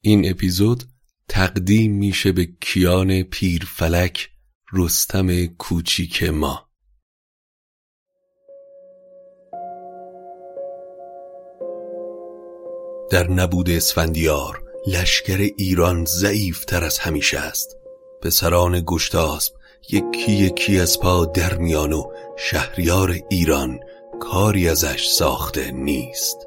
این اپیزود تقدیم میشه به کیان پیرفلک رستم کوچیک ما. در نبود اسفندیار لشکر ایران ضعیف تر از همیشه است. پسران گشتاسب یکی یکی از پا در میان و شهریار ایران کاری ازش ساخته نیست.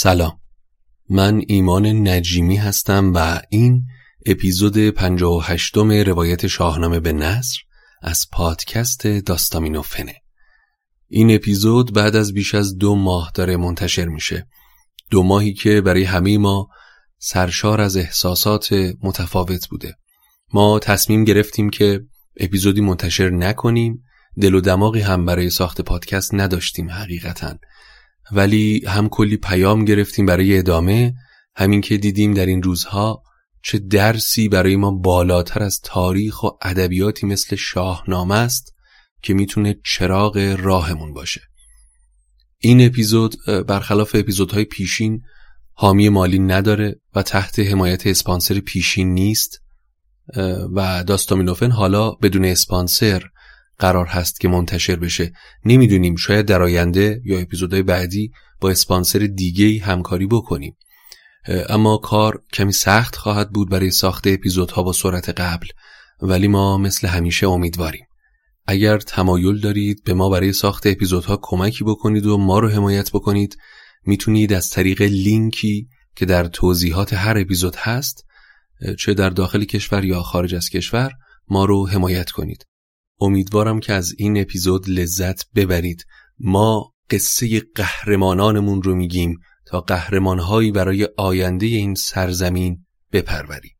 سلام. من ایمان نجیمی هستم و این اپیزود 58 روایت شاهنامه به نصر از پادکست داستامینوفنه این اپیزود بعد از بیش از دو ماه داره منتشر میشه. دو ماهی که برای همه ما سرشار از احساسات متفاوت بوده. ما تصمیم گرفتیم که اپیزودی منتشر نکنیم. دل و دماغی هم برای ساخت پادکست نداشتیم حقیقتا. ولی هم کلی پیام گرفتیم برای ادامه همین که دیدیم در این روزها چه درسی برای ما بالاتر از تاریخ و ادبیاتی مثل شاهنامه است که می‌تونه چراغ راهمون باشه. این اپیزود برخلاف اپیزودهای پیشین حامی مالی نداره و تحت حمایت اسپانسر پیشین نیست و داستامینوفن حالا بدون اسپانسر قرار هست که منتشر بشه. نمی‌دونیم شاید در آینده یا اپیزودهای بعدی با اسپانسر دیگه همکاری بکنیم. اما کار کمی سخت خواهد بود برای ساخت اپیزودها با سرعت قبل ولی ما مثل همیشه امیدواریم. اگر تمایل دارید به ما برای ساخت اپیزودها کمکی بکنید و ما رو حمایت بکنید می‌تونید از طریق لینکی که در توضیحات هر اپیزود هست چه در داخل کشور یا خارج از کشور ما رو حمایت کنید. امیدوارم که از این اپیزود لذت ببرید. ما قصه قهرمانانمون رو میگیم تا قهرمانهایی برای آینده این سرزمین بپروریم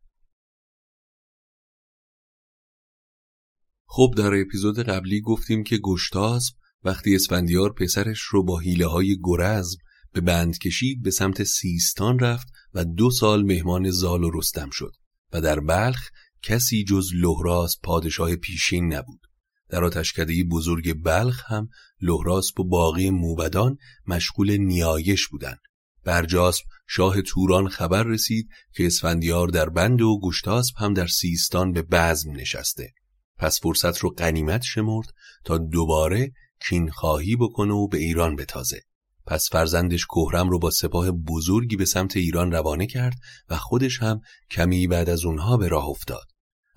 خب در اپیزود قبلی گفتیم که گشتاسب وقتی اسفندیار پسرش رو با حیله های گرزم به بند کشید به سمت سیستان رفت و دو سال مهمان زال و رستم شد و در بلخ کسی جز لهراس پادشاه پیشین نبود. در آتشکده بزرگ بلخ هم لهراسپ و باقی موبدان مشغول نیایش بودند. برجاسب شاه توران خبر رسید که اسفندیار در بند و گشتاسب هم در سیستان به بزم نشسته. پس فرصت رو قنیمت شمرد تا دوباره کینخواهی بکنه و به ایران بتازه. پس فرزندش کهرم رو با سپاه بزرگی به سمت ایران روانه کرد و خودش هم کمی بعد از اونها به راه افتاد.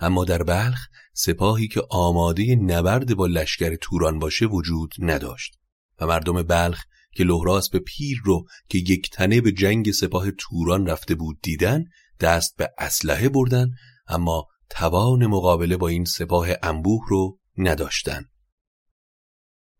اما در بلخ سپاهی که آماده نبرد با لشکر توران باشه وجود نداشت و مردم بلخ که لحراس به پیر رو که یک تنه به جنگ سپاه توران رفته بود دیدن دست به اسلحه بردن اما توان مقابله با این سپاه انبوه رو نداشتن.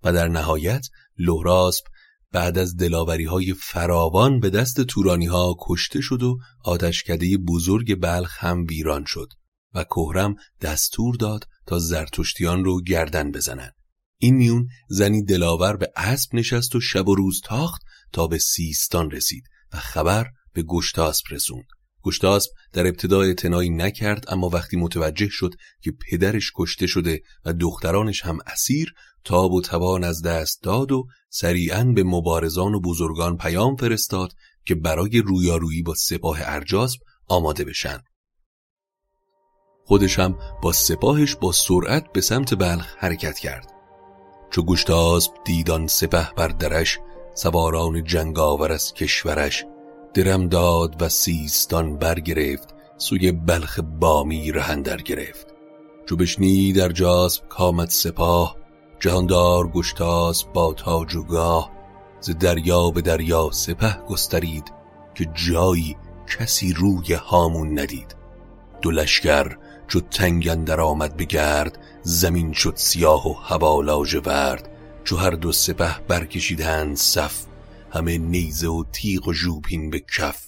و در نهایت لهراسپ بعد از دلاوری های فراوان به دست تورانی ها کشته شد و آتشکده بزرگ بلخ هم ویران شد. و کهرم دستور داد تا زرتشتیان رو گردن بزنند. این میون زنی دلاور به اسب نشست و شب و روز تاخت تا به سیستان رسید و خبر به گشتاسب رسوند. گشتاسب در ابتدا اعتنایی نکرد اما وقتی متوجه شد که پدرش کشته شده و دخترانش هم اسیر تاب و توان از دست داد و سریعا به مبارزان و بزرگان پیام فرستاد که برای رویارویی با سپاه ارجاسب آماده بشن خودش هم با سپاهش با سرعت به سمت بلخ حرکت کرد. چو گشتاسب دیدان سپه بر درش سواران جنگاور از کشورش درم داد و سیستان برگرفت سوی بلخ بامی رهندر گرفت. چو بشنی در جاسب کامد سپاه جهاندار گشتاس با تاج و گاه ز دریا به دریا سپه گسترید که جایی کسی روی هامون ندید. دو لشکر چو تنگ در آمد بگرد زمین شد سیاه و هوا ورد چو هر دو سپه برکشیدند صف همه نیزه و تیغ و ژوپین به کف.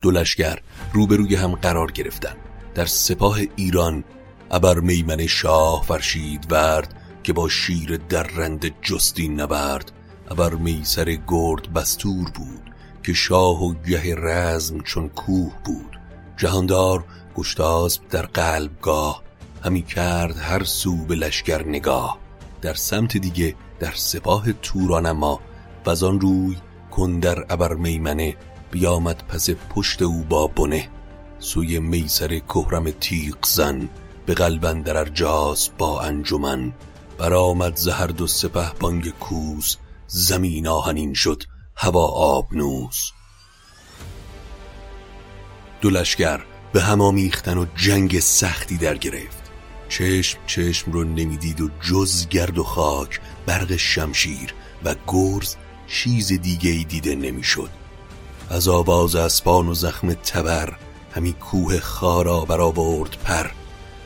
دو لشکر روبروی هم قرار گرفتن در سپاه ایران ابر میمن شاه فرشید ورد که با شیر رند جستین نبرد. ابر میسر گرد بستور بود که شاه و گه رزم چون کوه بود. جهاندار گشتاسب در قلبگاه همی کرد هر سو به لشکر نگاه. در سمت دیگه در سپاه توران اما و آن روی کندر ابر میمنه بیامد پس پشت او با بنه. سوی میسر کهرم تیق زن به قلبن در ارجاس با انجمن. برآمد زهر دو سپه بانگ کوز زمین آهنین شد هوا آبنوس دو لشگر به هم آمیختن و جنگ سختی در گرفت. چشم چشم رو نمی‌دید و جز گرد و خاک برق شمشیر و گرز چیز دیگه ای دیده نمی‌شد. از آواز اسبان و زخم تبر همی کوه خارا برآورد پر.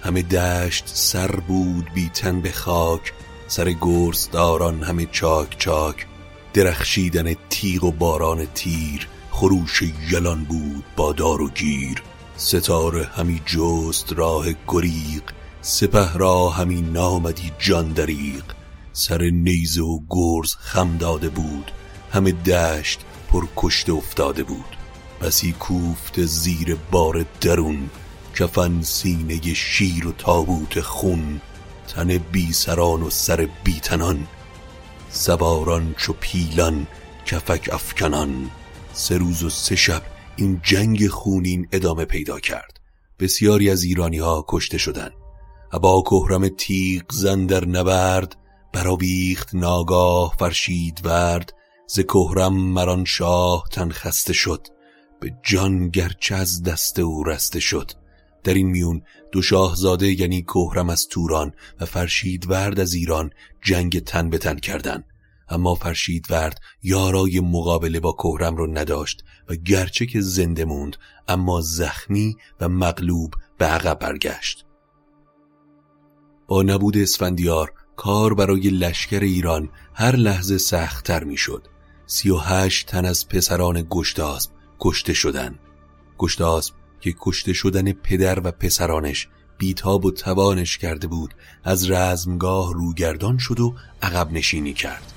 همه دشت سر بود بیتن به خاک سر گرز داران همه چاک چاک. درخشیدن تیغ و باران تیر خروش یلان بود با دار و گیر. ستاره همی جست راه گریق سپه را همی نامدی جان دریق سر نیزه و گرز خم داده بود همه دشت پر کشته افتاده بود. بسی کوفت زیر بار درون کفن سینه شیر و تابوت خون. تن بی سران و سر بی تنان سواران چو پیلان کفک افکنان. سه روز و سه شب این جنگ خونین ادامه پیدا کرد. بسیاری از ایرانی ها کشته شدند ابا کهرم تیغ زن در نبرد براویخت ناگاه فرشید ورد. ز کهرم مران شاه تن خسته شد. به جان گرچه از دست او رسته شد. در این میون دو شاهزاده یعنی کهرم از توران و فرشید ورد از ایران جنگ تن به تن کردند. اما فرشید ورد یارای مقابله با کهرم رو نداشت و گرچه که زنده موند اما زخمی و مغلوب به عقب برگشت. با نبود اسفندیار کار برای لشکر ایران هر لحظه سختتر می‌شد. سی و هشت تن از پسران گشتاسب کشته شدن. گشتاسب که کشته شدن پدر و پسرانش بیتاب و توانش کرده بود از رزمگاه روگردان شد و عقب نشینی کرد.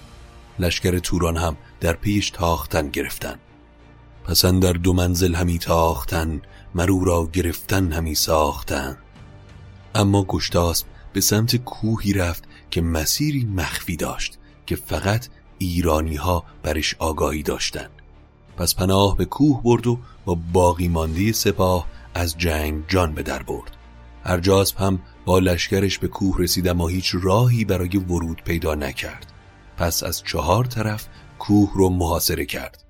لشکر توران هم در پیش تاختن گرفتن. پس در دو منزل همی تاختن مرو را گرفتن همی ساختن. اما گشتاسب به سمت کوهی رفت که مسیری مخفی داشت که فقط ایرانی ها برش آگاهی داشتند. پس پناه به کوه برد و با باقی ماندی سپاه از جنگ جان به در برد. ارجاسب هم با لشکرش به کوه رسید اما هیچ راهی برای ورود پیدا نکرد. پس از چهار طرف کوه رو محاصره کرد.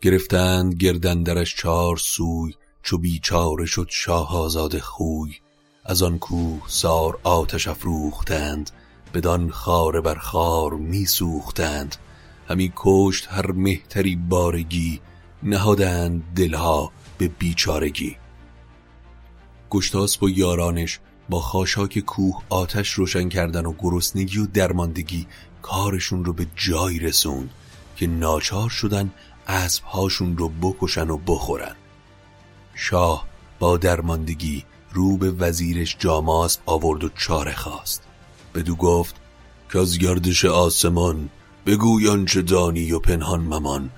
گرفتند گردندرش چهار سوی چو بیچاره شد شاه آزاد خوی. از آن کوه سار آتش افروختند بدان خار بر خار میسوختند همی کشت هر مهتری بارگی نهادند دلها به بیچارگی. گشتاسب و یارانش با خاشاک کوه آتش روشن کردن و گرسنگی و درماندگی کارشون رو به جایی رسوند که ناچار شدن اسبهاشون رو بکشن و بخورن. شاه با درماندگی رو به وزیرش جاماس آورد و چاره خواست. بدو گفت که از گردش آسمان بگویان چه دانی و پنهان ممان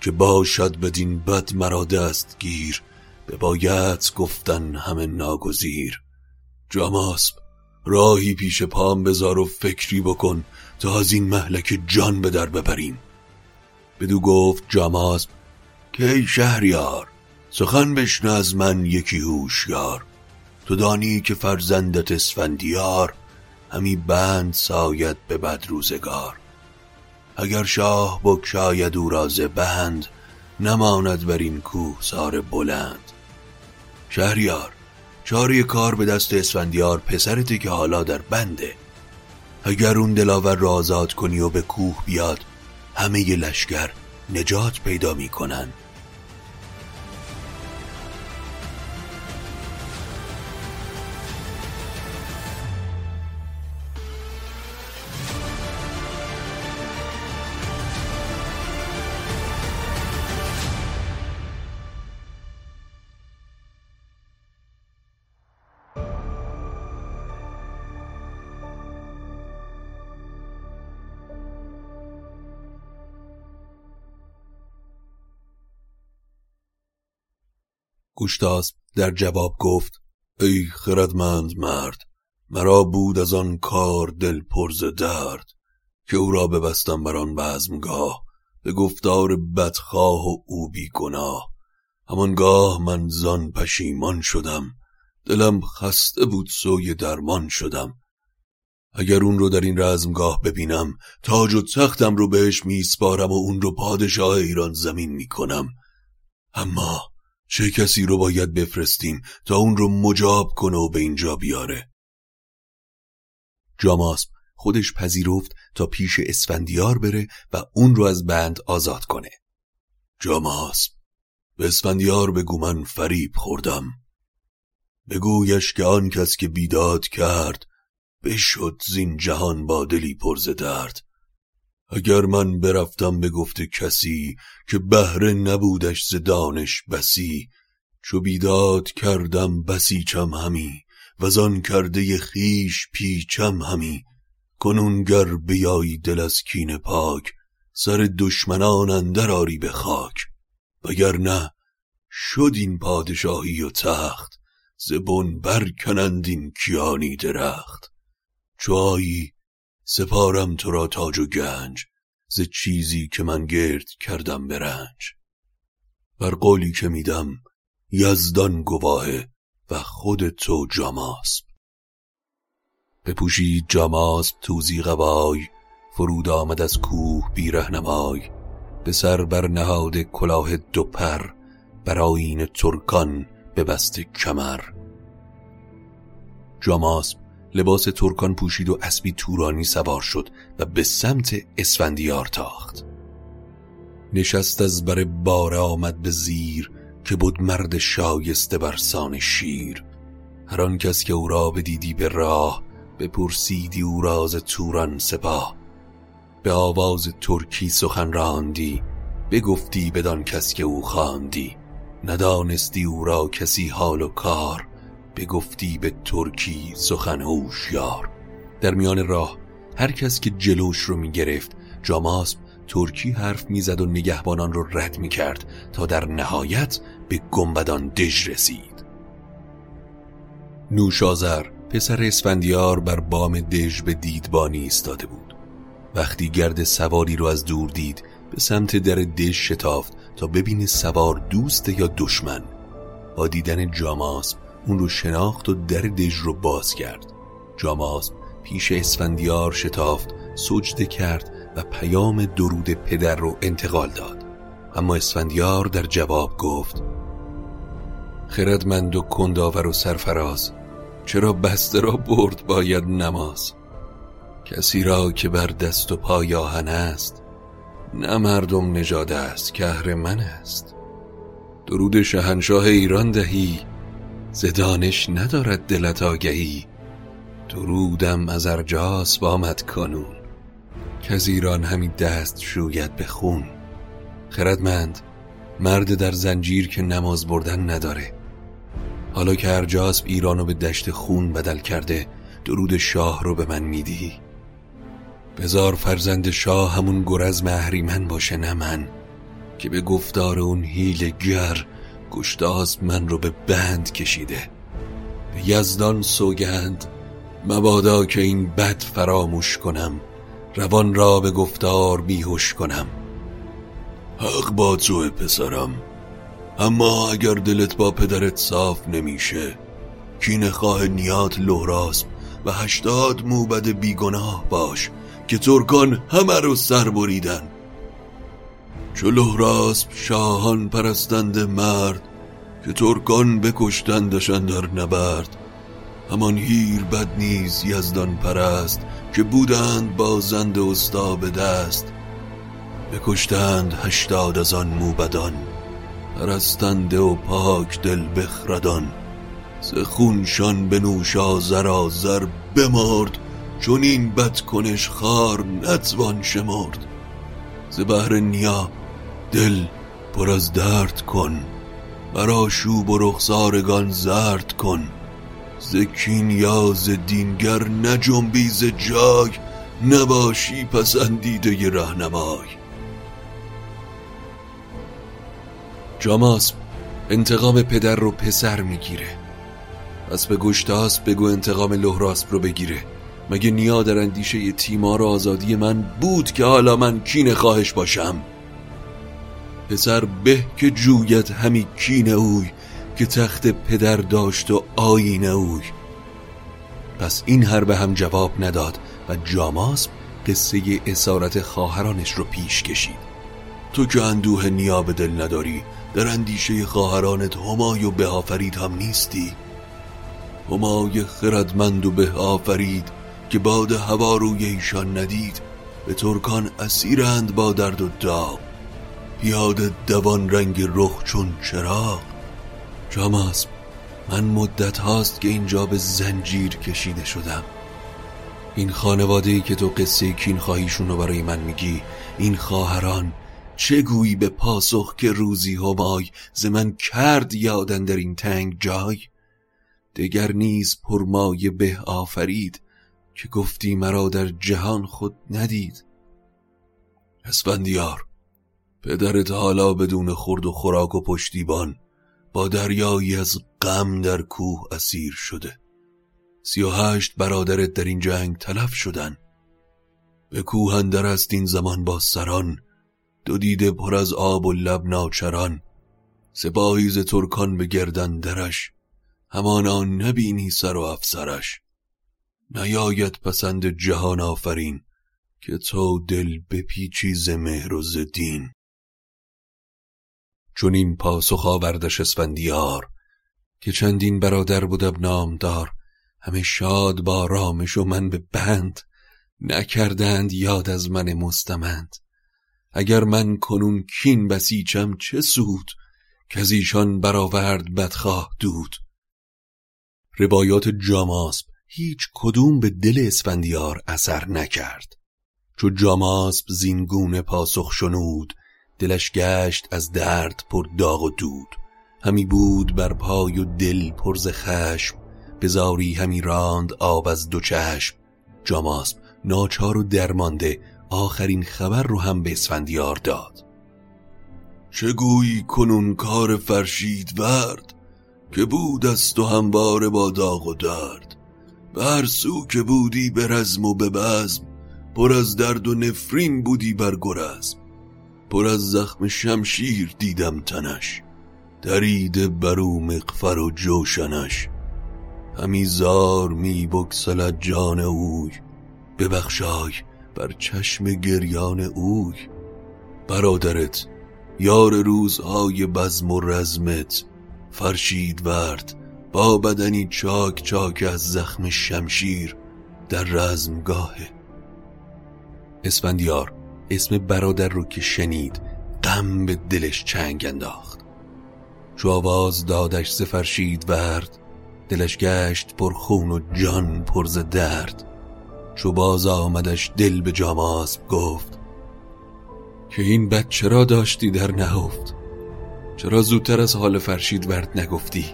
که باشد بدین بد مرا دست گیر به باید گفتن همه ناگزیر. جاماسب راهی پیش پام بذار و فکری بکن تا از این محلک جان به در ببریم بدو گفت جاماسب که ای شهریار سخن بشنه از من یکی هوشیار. تو دانی که فرزندت اسفندیار همی بند ساید به بد روزگار. اگر شاه بکشاید او را بند نماند بر این کوه سار بلند. شهریار چاری کار به دست اسفندیار پسرتی که حالا در بنده. اگر اون دلاور را آزاد کنی و به کوه بیاد همه ی لشکر نجات پیدا می‌کنن. گوشتاسب در جواب گفت ای خردمند مرد مرا بود از آن کار دل پرز درد که او را ببستم بر آن بزمگاه به گفتار بدخواه و او بی گناه همانگاه من زان پشیمان شدم دلم خسته بود سوی درمان شدم. اگر اون رو در این رزمگاه ببینم تاج و تختم رو بهش میسپارم و اون رو پادشاه ایران زمین می‌کنم. اما چه کسی رو باید بفرستیم تا اون رو مجاب کنه و به اینجا بیاره؟ جاماسب خودش پذیرفت تا پیش اسفندیار بره و اون رو از بند آزاد کنه. جاماسب به اسفندیار بگو من فریب خوردم. بگویش که آن کس که بیداد کرد بشد زین جهان با دلی پرز درد. اگر من برفتم به گفت کسی که بهره نبودش ز دانش بسی چو بیداد کردم بسیچم همی و آن کرده خیش پیچم همی. کنون گر بیایی دل از کین پاک سر دشمنان اندر آری به خاک. وگر نه شد این پادشاهی و تخت زبون برکنند این کیانی درخت. چو سپارم تو را تاج و گنج ز چیزی که من گرد کردم به رنج. بر قولی که میدم یزدان گواهه و خود تو جاماسب. بپوشید جاماسب توزی قبای فرود آمد از کوه بی رهنمای. به سر بر نهاد کلاه دو پر بر آیین ترکان بسته کمر. جاماسب لباس ترکان پوشید و اسبی تورانی سوار شد و به سمت اسفندیار تاخت. نشست از بر باره آمد به زیر که بود مرد شایسته برسان شیر. هر آن کس که او را بدیدی به راه بپرسیدی او راز توران سپاه. به آواز ترکی سخن راندی بگفتی بدان کس که او خواندی. ندانستی او را کسی حال و کار. بگفتی به ترکی سخن هوشیار. در میان راه هر کس که جلوش رو می‌گرفت جاماسب ترکی حرف می‌زد و نگهبانان رو رد می‌کرد تا در نهایت به گنبدان دژ رسید. نوشازر پسر اسفندیار بر بام دژ به دیدبانی ایستاده بود. وقتی گرد سواری رو از دور دید به سمت در دژ شتافت تا ببینه سوار دوست یا دشمن. با دیدن جاماسب اون رو شناخت و در دژ رو باز کرد. جاماسب پیش اسفندیار شتافت سجده کرد و پیام درود پدر رو انتقال داد. اما اسفندیار در جواب گفت خردمند و کنداور و سرفراز چرا بسته را برد باید نماز؟ کسی را که بر دست و پای آهن است نه مردم نژاد است که من است. درود شهنشاه ایران دهی زدانش ندارد دلت آگهی. درودم از ارجاس بامد کنون. که ایران همین دست شوید به خون. خردمند مرد در زنجیر که نماز بردن نداره. حالا که ارجاسب ایرانو به دشت خون بدل کرده درود شاه رو به من میدی. بزار فرزند شاه همون گرز اهریمن باشه نه من. که به گفتار اون هیل گر گشتاز من رو به بند کشیده. به یزدان سوگند مبادا که این بد فراموش کنم روان را به گفتار بیهوش کنم. حق با تو پسرم اما اگر دلت با پدرت صاف نمیشه کین خواه نیات لهراسب و هشتاد موبد بیگناه باش که ترکان همه رو سر بریدن. چو لهراسب شاهان پرستند مرد که ترکان بکشتندشان در نبرد. همان هیر بد نیز یزدان پرست که بودند بازند استا به دست. بکشتند هشتاد از آن موبدان پرستنده و پاک دل بخردان. ز خونشان به نوش آذر بمرد چون این بد کنش خار نتوان شمرد. ز بهر نیا دل پر از درد کن. برا شوب و رخسارگان زرد کن. زکین یا ز دینگر نجنبی ز جای نباشی پسندیده رهنمای. جاماسب انتقام پدر رو پسر می‌گیره. پس به گشتاسب بگو انتقام لهراسب رو بگیره. مگه نیا در اندیشه تیمار آزادی من بود که حالا من کین خواهش باشم؟ پسر به که جوید همی کین اوی که تخت پدر داشت و آین اوی. پس این هر به هم جواب نداد و جاماسب قصه اسارت خواهرانش رو پیش کشید. تو که اندوه نیا دل نداری در اندیشه خواهرانت همای و به آفرید هم نیستی. همای خردمند و به آفرید که باد هوا روی ایشان ندید به ترکان اسیرند با درد و داغ پیاده دوان رنگ رخ چون چراغ؟ جاماسب من مدت هاست که اینجا به زنجیر کشیده شدم. این خانواده ای که تو قصه کین خواهیشون رو برای من میگی این خواهران چه گویی به پاسخ که روزی همای ز من کرد یادن در این تنگ جای؟ دگر نیز پرمایه به آفرید که گفتی مرا در جهان خود ندید. اسفندیار پدرت حالا بدون خورد و خوراک و پشتیبان با دریایی از غم در کوه اسیر شده. سی و هشت برادرت در این جنگ تلف شدن. به کوه اندر است این زمان با سران. دو دیده پر از آب و لب ناچران. سپاهی ز ترکان به گردن درش. همانا نبینی سر و افسرش. نیاید پسند جهان آفرین که تو دل بپیچی ز مهر و ز دین. چون این پاسخ آوردش اسفندیار که چندین برادر بودم نامدار همه شاد با رامش و من به بند نکردند یاد از من مستمند. اگر من کنون کین بسیچم چه سود که از ایشان برآورد بدخواه دود؟ روایات جاماسب هیچ کدوم به دل اسفندیار اثر نکرد. چو جاماسب زینگونه پاسخ شنود دلش گشت از درد پر داغ و دود. همی بود بر پای و دل پرز خشم. بزاری همی راند آب از دو چشم. جاماسب ناچار و درمانده آخرین خبر رو هم به اسفندیار داد. چه گویی کنون کار فرشید ورد؟ که بود است و همواره با داغ و درد. بر سو که بودی به رزم و به بزم. پر از درد و نفرین بودی بر گرزم. پر از زخم شمشیر دیدم تنش دریده برو مقفر و جوشنش. همی زار می بکسلد جان اوی ببخشای بر چشم گریان اوی. برادرت یار روزهای بزم و رزمت فرشید ورد با بدنی چاک چاک از زخم شمشیر در رزمگاهه. اسفندیار اسم برادر رو که شنید غم به دلش چنگ انداخت. چو آواز دادش ز فرشید ورد دلش گشت پر خون و جان پر ز درد. چو باز آمدش دل به جاماسب گفت که این بد چرا داشتی در نهفت؟ چرا زودتر از حال فرشید ورد نگفتی؟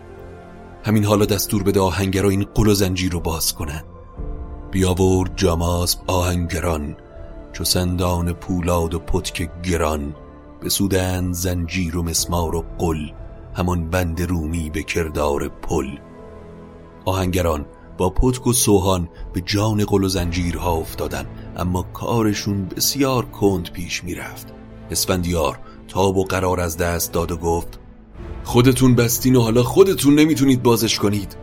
همین حالا دستور بده آهنگرا این قل و زنجیر رو باز کنن. بیاورد جاماسب آهنگران چو سندان پولاد و پتک گران بسودند زنجیر و مسمار و قل همان بند رومی به کردار پل. آهنگران با پتک و سوهان به جان قل و زنجیرها افتادن اما کارشون بسیار کند پیش می‌رفت. اسفندیار تاب و قرار از دست داد و گفت خودتون بستین و حالا خودتون نمی‌تونید بازش کنید.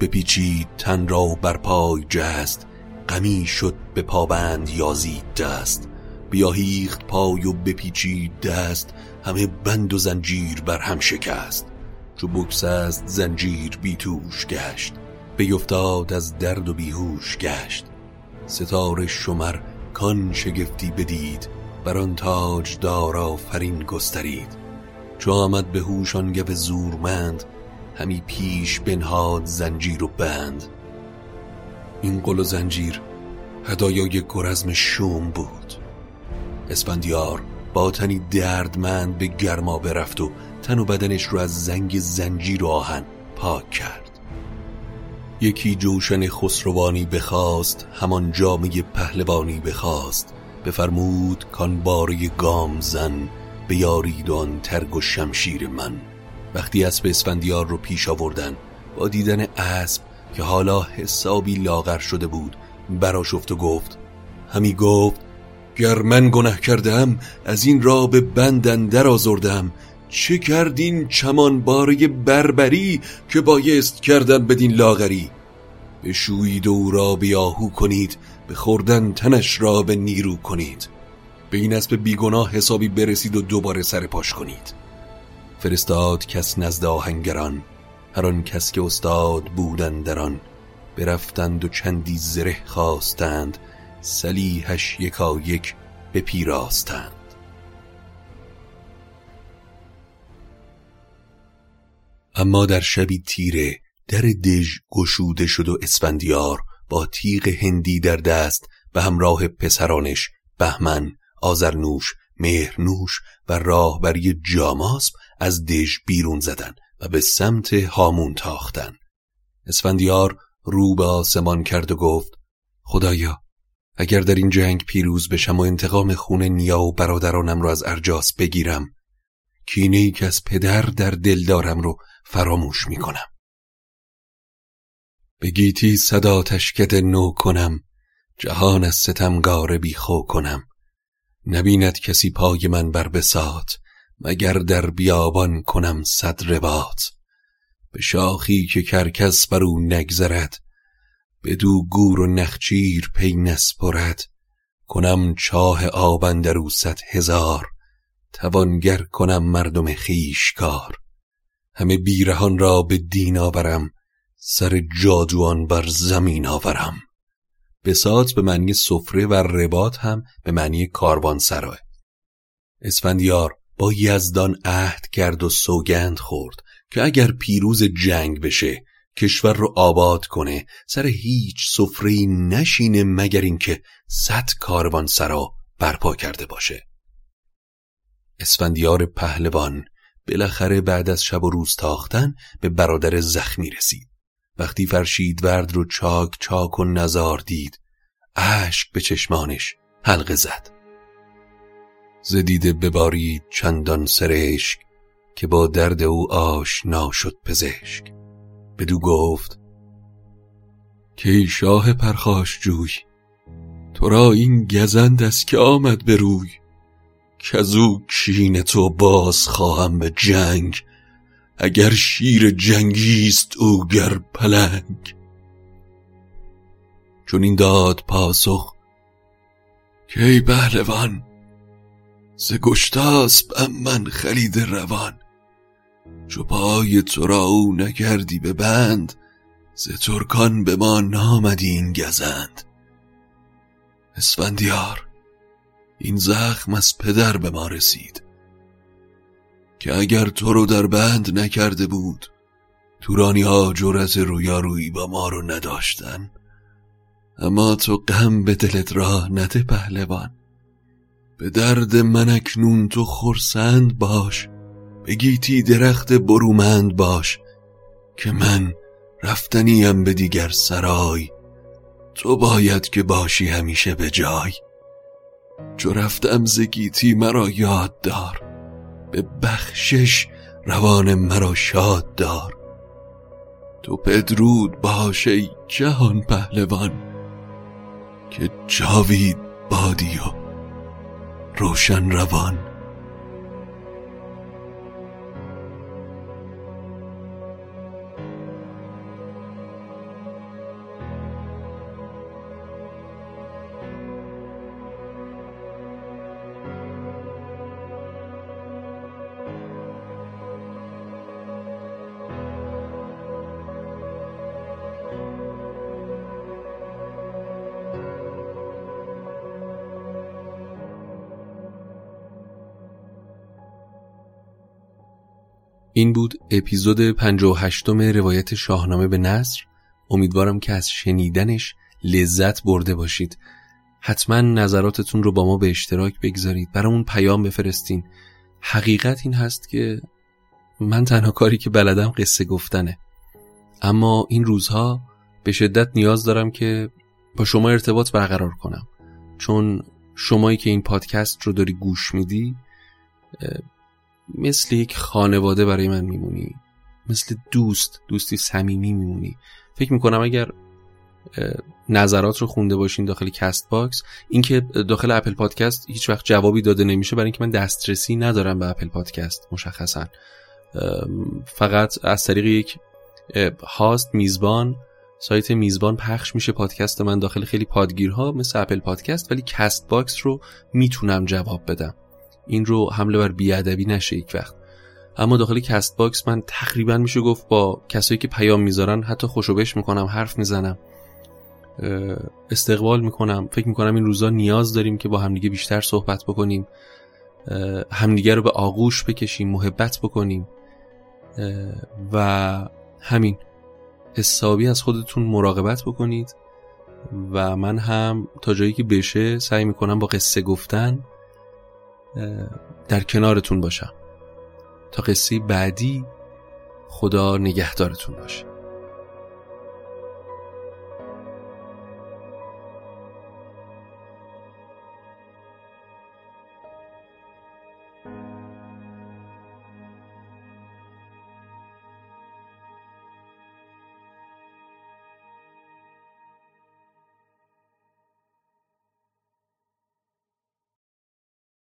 بپیچید تن را و بر پای جست. غمی شد به پابند یازید دست. بیاهیخت پای و بپیچید دست. همه بند و زنجیر بر هم شکست. چو بکسست زنجیر بیتوش گشت. بیفتاد از درد و بیهوش گشت. ستاره شمر کان شگفتی بدید. بر آن تاج دار آفرین گسترید. چو آمد به هوش آن گو زورمند همی پیش بنهاد زنجیر و بند. این قل و زنجیر هدایای گرزم شوم بود. اسفندیار با تنی دردمند به گرما برفت و تن و بدنش رو از زنگ زنجیر و آهن پاک کرد. یکی جوشن خسروانی بخواست همان جامعه پهلوانی بخواست. بفرمود کان باره گام زن آن ترگ و شمشیر من. وقتی اسب اسفندیار رو پیش آوردن با دیدن اسب که حالا حسابی لاغر شده بود براشفت و گفت همی گفت گر من گناه کردم از این را به بندن در آزردم چه کردین چمان باره بربری که بایست کردن بدین لاغری؟ بشویید و او را بیاهو کنید به خوردن تنش را به نیرو کنید. به این اسب بیگناه حسابی برسید و دوباره سر پاش کنید. فرستاد کس نزد آهنگران. هر آن کس که استاد بودند در آن. برفتند و چندی زره خواستند سلیحش یکا یک بپیراستند اما در شبی تیره در دژ گشوده شد و اسفندیار با تیغ هندی در دست به همراه پسرانش بهمن آزرنوش مهرنوش و راهبری جاماسب از دژ بیرون زدن و به سمت هامون تاختن. اسفندیار رو به آسمان کرد و گفت خدایا اگر در این جنگ پیروز بشم و انتقام خون نیا و برادرانم رو از ارجاس بگیرم کینه ای که از پدر در دل دارم رو فراموش می کنم به گیتی صدا تشکت نو کنم جهان از ستمگار بیخو کنم. نبیند کسی پای من بر بسات مگر در بیابان کنم صد رباط؟ به شاخی که کرکس بر او نگذرد بدو گور و نخچیر پی نسپرد. کنم چاه آبن در او صد هزار توانگر کنم مردم خیشکار همه بیرهان را به دین آورم سر جادوان بر زمین آورم. بسات به معنی سفره و رباط هم به معنی کاروان سرای اسفندیار با یزدان عهد کرد و سوگند خورد که اگر پیروز جنگ بشه کشور رو آباد کنه سر هیچ سفره نشینه مگر اینکه صد کاروان سرا برپا کرده باشه. اسفندیار پهلوان بالاخره بعد از شب و روز تاختن به برادر زخمی رسید. وقتی فرشید ورد رو چاک چاک و نزار دید اشک به چشمانش حلقه زد. زدیده ببارید چندان سرشک که با درد او آشنا شد پزشک. بدو گفت که شاه پرخاش جوی تو را این گزند است که آمد به روی. کزو کین تو باز خواهم به جنگ اگر شیر جنگیست او گر پلنگ. چون این داد پاسخ که ای پهلوان ز گشتاسب من خلید روان. چو پای تو را او نکردی به بند ز ترکان به ما نامدی این گزند. اسفندیار این زخم از پدر به ما رسید. که اگر تو رو در بند نکرده بود تورانی ها جرأت رویارویی با ما رو نداشتن. اما تو غم به دلت راه نده پهلوان. به درد من اکنون تو خرسند باش بگیتی درخت برومند باش که من رفتنیم به دیگر سرای تو باید که باشی همیشه به جای. چو رفتم زگیتی مرا یاد دار به بخشش روان مرا شاد دار. تو پدرود باش ای جهان پهلوان که جاوید بادی و روشن روان. اپیزود 58 روایت شاهنامه به نصر امیدوارم که از شنیدنش لذت برده باشید. حتما نظراتتون رو با ما به اشتراک بگذارید. برامون پیام بفرستین. حقیقت این هست که من تنها کاری که بلدم قصه گفتنه. اما این روزها به شدت نیاز دارم که با شما ارتباط برقرار کنم. چون شمایی که این پادکست رو داری گوش میدی مثل یک خانواده برای من میمونی. مثل دوست دوستی صمیمی میمونی. فکر می‌کنم اگر نظرات رو خونده باشین داخل کست باکس اینکه داخل اپل پادکست هیچ وقت جوابی داده نمیشه برای اینکه من دسترسی ندارم به اپل پادکست مشخصا. فقط از طریق یک host میزبان سایت میزبان پخش میشه پادکست من داخل خیلی پادگیرها مثل اپل پادکست ولی کست باکس رو می‌تونم جواب بدم. این رو حمل بر بی‌ادبی نشه یک وقت. اما داخل کست باکس من تقریبا میشه گفت با کسایی که پیام می‌ذارن حتی خوش و بش می‌کنم حرف می‌زنم. استقبال می‌کنم. فکر می‌کنم این روزا نیاز داریم که با همدیگه بیشتر صحبت بکنیم. همدیگه رو به آغوش بکشیم محبت بکنیم. و همین. حسابی از خودتون مراقبت بکنید. و من هم تا جایی که بشه سعی می‌کنم با قصه گفتن در کنارتون باشم. تا قصه بعدی خدا نگهدارتون باشه.